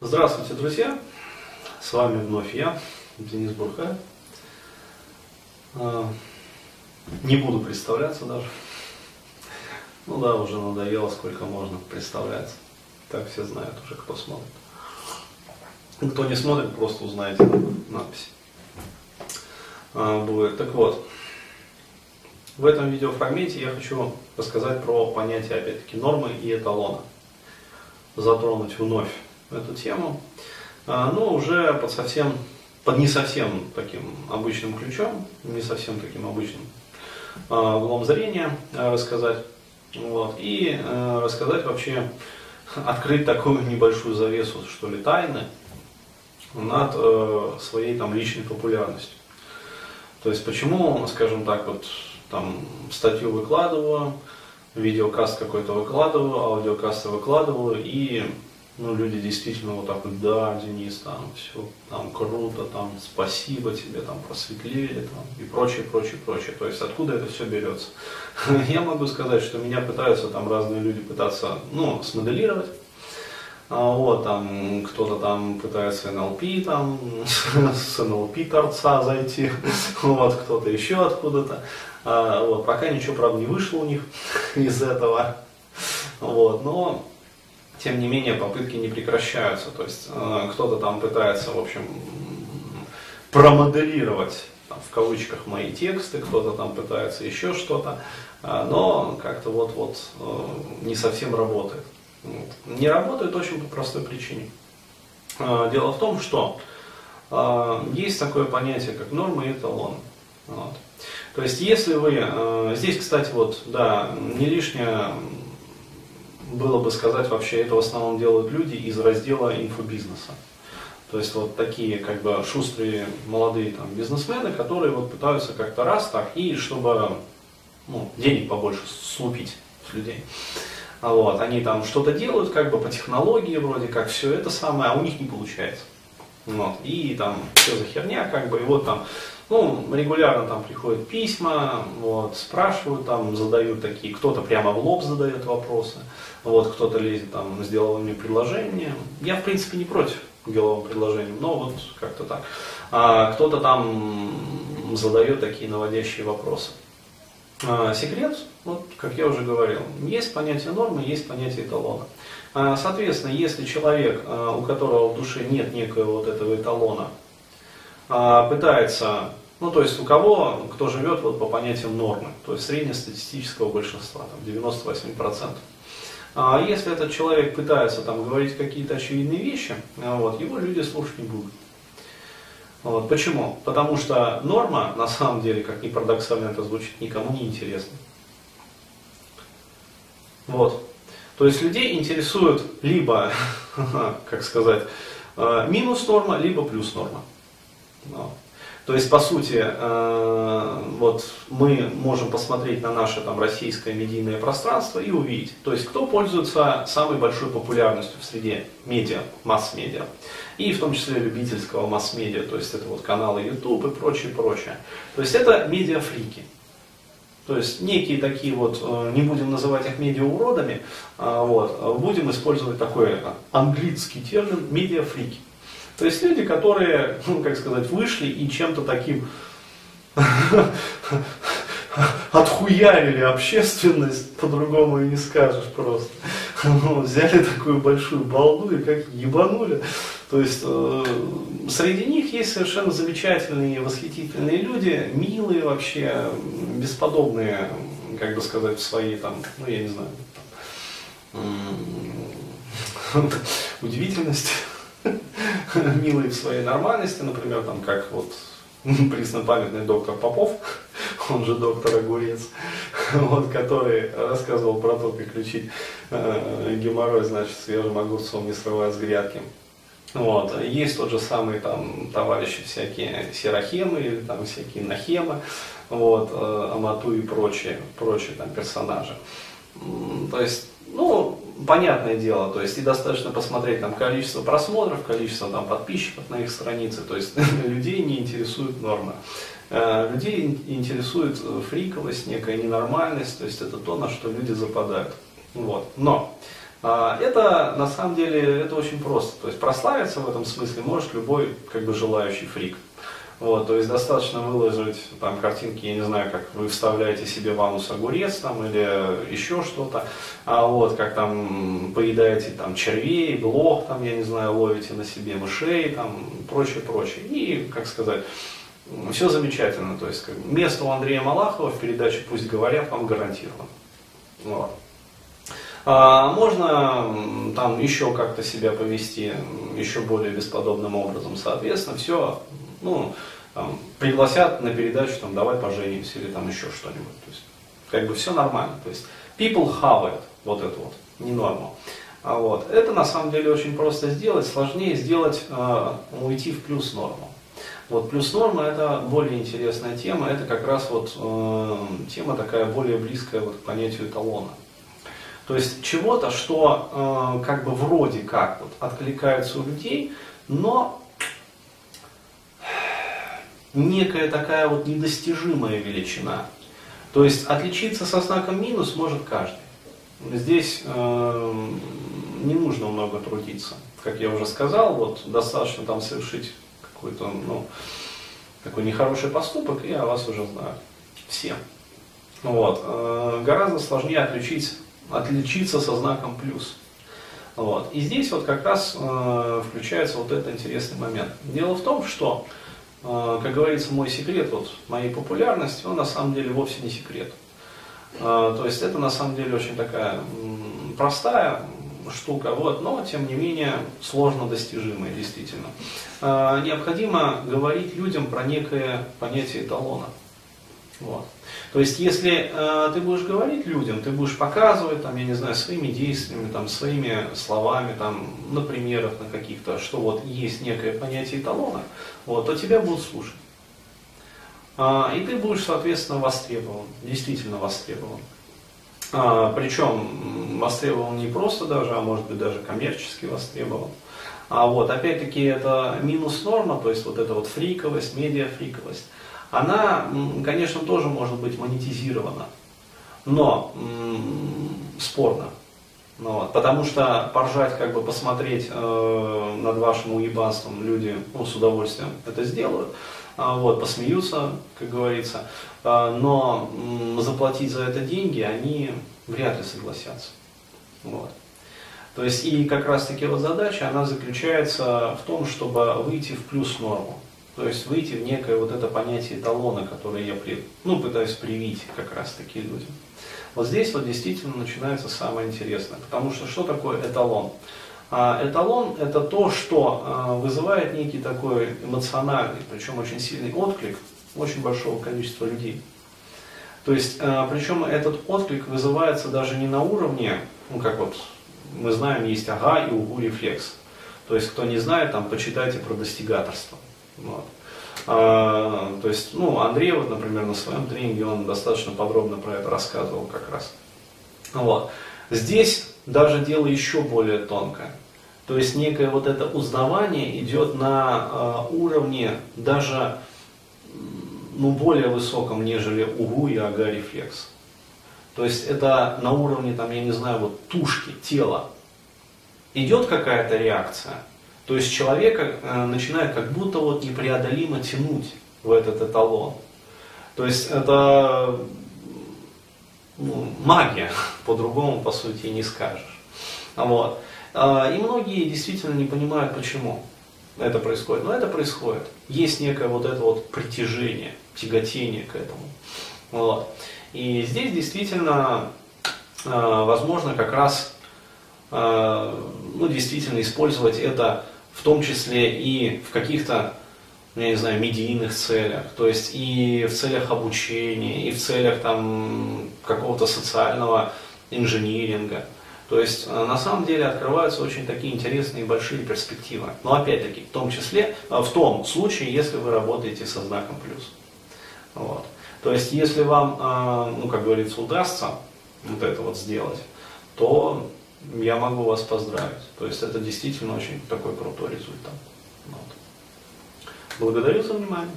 Здравствуйте, друзья! С вами вновь я, Денис Бурхай. А, не буду представляться даже. Ну да, уже надоело, сколько можно представляться. Так все знают уже, кто смотрит. Кто не смотрит, просто узнаете надпись. А, будет. Так вот, в этом видеофрагменте я хочу рассказать про понятие, опять-таки, нормы и эталона. Затронуть вновь эту тему, а, но уже под совсем, под не совсем таким обычным ключом, не совсем таким обычным а, углом зрения а, рассказать. Вот, и рассказать вообще, открыть такую небольшую завесу, что ли, тайны над своей там личной популярностью. То есть почему, скажем так, вот там статью выкладываю, видеокаст какой-то выкладываю, аудиокаст выкладываю, и ну, люди действительно вот так да, Денис, там, все, там, круто, там, спасибо тебе, там, просветлели, там, и прочее, прочее, прочее. То есть, откуда это все берется? Я могу сказать, что меня пытаются там разные люди пытаться, ну, смоделировать, а вот, там, кто-то там пытается НЛП, там, с НЛП торца зайти, вот, кто-то еще откуда-то, а, вот, пока ничего, правда, не вышло у них из этого, вот, но тем не менее попытки не прекращаются. То есть э, кто-то там пытается, в общем, промоделировать там, в кавычках мои тексты, кто-то там пытается еще что-то, э, но как-то вот-вот э, не совсем работает. Вот. Не работает очень по простой причине. Э, дело в том, что э, есть такое понятие, как нормы и эталоны. Вот. То есть, если вы, э, здесь, кстати, вот, да, не лишнее было бы сказать, вообще это в основном делают люди из раздела инфобизнеса. То есть вот такие как бы шустрые молодые там, бизнесмены, которые вот пытаются как-то раз так и чтобы ну, денег побольше слупить с людей. А вот, они там что-то делают как бы по технологии вроде как все это самое, а у них не получается. Вот, и там все за херня как бы, и вот там ну, регулярно там приходят письма, вот, спрашивают, там, задают такие, кто-то прямо в лоб задает вопросы, вот, кто-то лезет там с деловыми предложениями. Я, в принципе, не против деловым предложением, но вот как-то так. А кто-то там задает такие наводящие вопросы. А, секрет, вот, как я уже говорил, есть понятие нормы, есть понятие эталона. А, соответственно, если человек, а, у которого в душе нет некоего вот этого эталона, пытается, ну то есть у кого, кто живет вот по понятиям нормы, то есть среднестатистического большинства, там 98%. А если этот человек пытается там говорить какие-то очевидные вещи, вот, его люди слушать не будут. Вот. Почему? Потому что норма, на самом деле, как ни парадоксально это звучит, никому не интересна. Вот. То есть людей интересует либо, как сказать, э, минус норма, либо плюс норма. Ну, то есть, по сути, э, вот мы можем посмотреть на наше там, российское медийное пространство и увидеть, то есть, кто пользуется самой большой популярностью в среде медиа, масс-медиа, и в том числе любительского масс-медиа, то есть, это вот каналы YouTube и прочее, прочее. То есть, это медиафрики. То есть некие такие вот, э, не будем называть их медиауродами, а вот, будем использовать такой английский термин медиафрики. То есть люди, которые, ну, как сказать, вышли и чем-то таким отхуярили общественность, по-другому и не скажешь просто. Ну, взяли такую большую балду и как ебанули. То есть э, среди них есть совершенно замечательные, восхитительные люди, милые вообще, бесподобные, как бы сказать, в своей там, ну я не знаю, там, удивительности. милый в своей нормальности, например, там как вот преснопамятный доктор Попов, он же доктор Огурец, вот, который рассказывал про то, как лечить э, геморрой, значит, свежим огурцом, не срывая с грядки. Вот. Есть тот же самый там товарищи всякие серохемы или там всякие нахемы, вот, э, Амату и прочие, прочие там персонажи. То есть, ну, понятное дело, то есть и достаточно посмотреть там количество просмотров, количество там подписчиков на их странице, то есть людей не интересует норма. Э, людей интересует фриковость, некая ненормальность, то есть это то, на что люди западают. Вот. Но А, это на самом деле это очень просто. То есть прославиться в этом смысле может любой как бы желающий фрик. Вот, то есть достаточно выложить там картинки, я не знаю, как вы вставляете себе в анус огурец там или еще что-то, а вот как там поедаете там червей, блох там, я не знаю, ловите на себе мышей там, прочее, прочее. И, как сказать, все замечательно. То есть как, место у Андрея Малахова в передаче «Пусть говорят» вам гарантировано. Вот. А можно там еще как-то себя повести еще более бесподобным образом. Соответственно, все ну, там, пригласят на передачу, там, давай поженимся или там еще что-нибудь. То есть, как бы все нормально. То есть, people have it, вот это вот, не норма. А вот. Это на самом деле очень просто сделать, сложнее сделать, э, уйти в плюс норму. Вот плюс норма это более интересная тема, это как раз вот э, тема такая более близкая вот к понятию эталона. То есть чего-то, что э, как бы вроде как вот откликается у людей, но некая такая вот недостижимая величина. То есть отличиться со знаком минус может каждый. Здесь э, не нужно много трудиться. Как я уже сказал, вот достаточно там совершить какой-то, ну, такой нехороший поступок, и я вас уже знаю. Все. Вот. Э, гораздо сложнее отличить, отличиться со знаком плюс. Вот. И здесь вот как раз э, включается вот этот интересный момент. Дело в том, что а, как говорится, мой секрет вот, моей популярности, он на самом деле вовсе не секрет. А, то есть это на самом деле очень такая простая штука, вот, но тем не менее сложно достижимая, действительно. А, необходимо говорить людям про некое понятие эталона. Вот. То есть, если э, ты будешь говорить людям, ты будешь показывать, там, я не знаю, своими действиями, там, своими словами, там, на примерах, на каких-то, что вот есть некое понятие эталона, вот, то тебя будут слушать. А, и ты будешь, соответственно, востребован, действительно востребован. А, причем востребован не просто даже, а может быть даже коммерчески востребован. А вот, опять-таки, это минус норма, то есть вот эта вот фриковость, медиафриковость она, конечно, тоже может быть монетизирована, но спорно. Ну, вот, потому что поржать, как бы посмотреть э, над вашим уебанством люди ну, с удовольствием это сделают, а, вот, посмеются, как говорится, а, но м, заплатить за это деньги они вряд ли согласятся. Вот. То есть и как раз таки вот задача, она заключается в том, чтобы выйти в плюс норму. То есть выйти в некое вот это понятие эталона, которое я при, ну, пытаюсь привить как раз таки людям. Вот здесь вот действительно начинается самое интересное. Потому что что такое эталон? А, эталон это то, что а, вызывает некий такой эмоциональный, причем очень сильный отклик очень большого количества людей. То есть, а, причем этот отклик вызывается даже не на уровне, ну как вот мы знаем, есть ага и угу рефлекс. То есть, кто не знает, там почитайте про достигаторство. Вот. А, то есть, ну, Андрей, вот, например, на своем тренинге, он достаточно подробно про это рассказывал как раз. Вот. Здесь даже дело еще более тонкое. То есть некое вот это узнавание идет на э, уровне даже ну, более высоком, нежели УГУ и ага-рефлекс. То есть это на уровне, там, я не знаю, вот тушки, тела. Идет какая-то реакция, то есть человека э, начинает как будто вот непреодолимо тянуть в этот эталон. То есть это ну, магия, по-другому по сути не скажешь. Вот. А, и многие действительно не понимают, почему это происходит. Но это происходит. Есть некое вот это вот притяжение, тяготение к этому. Вот. И здесь действительно э, возможно как раз э, ну, действительно использовать это в том числе и в каких-то, ну, я не знаю, медийных целях, то есть и в целях обучения, и в целях там какого-то социального инжиниринга. То есть э, на самом деле открываются очень такие интересные большие перспективы. Но опять-таки, в том числе, э, в том случае, если вы работаете со знаком плюс. Вот. То есть если вам, э, ну как говорится, удастся вот это вот сделать, то я могу вас поздравить. То есть это действительно очень такой крутой результат. Вот. Благодарю за внимание.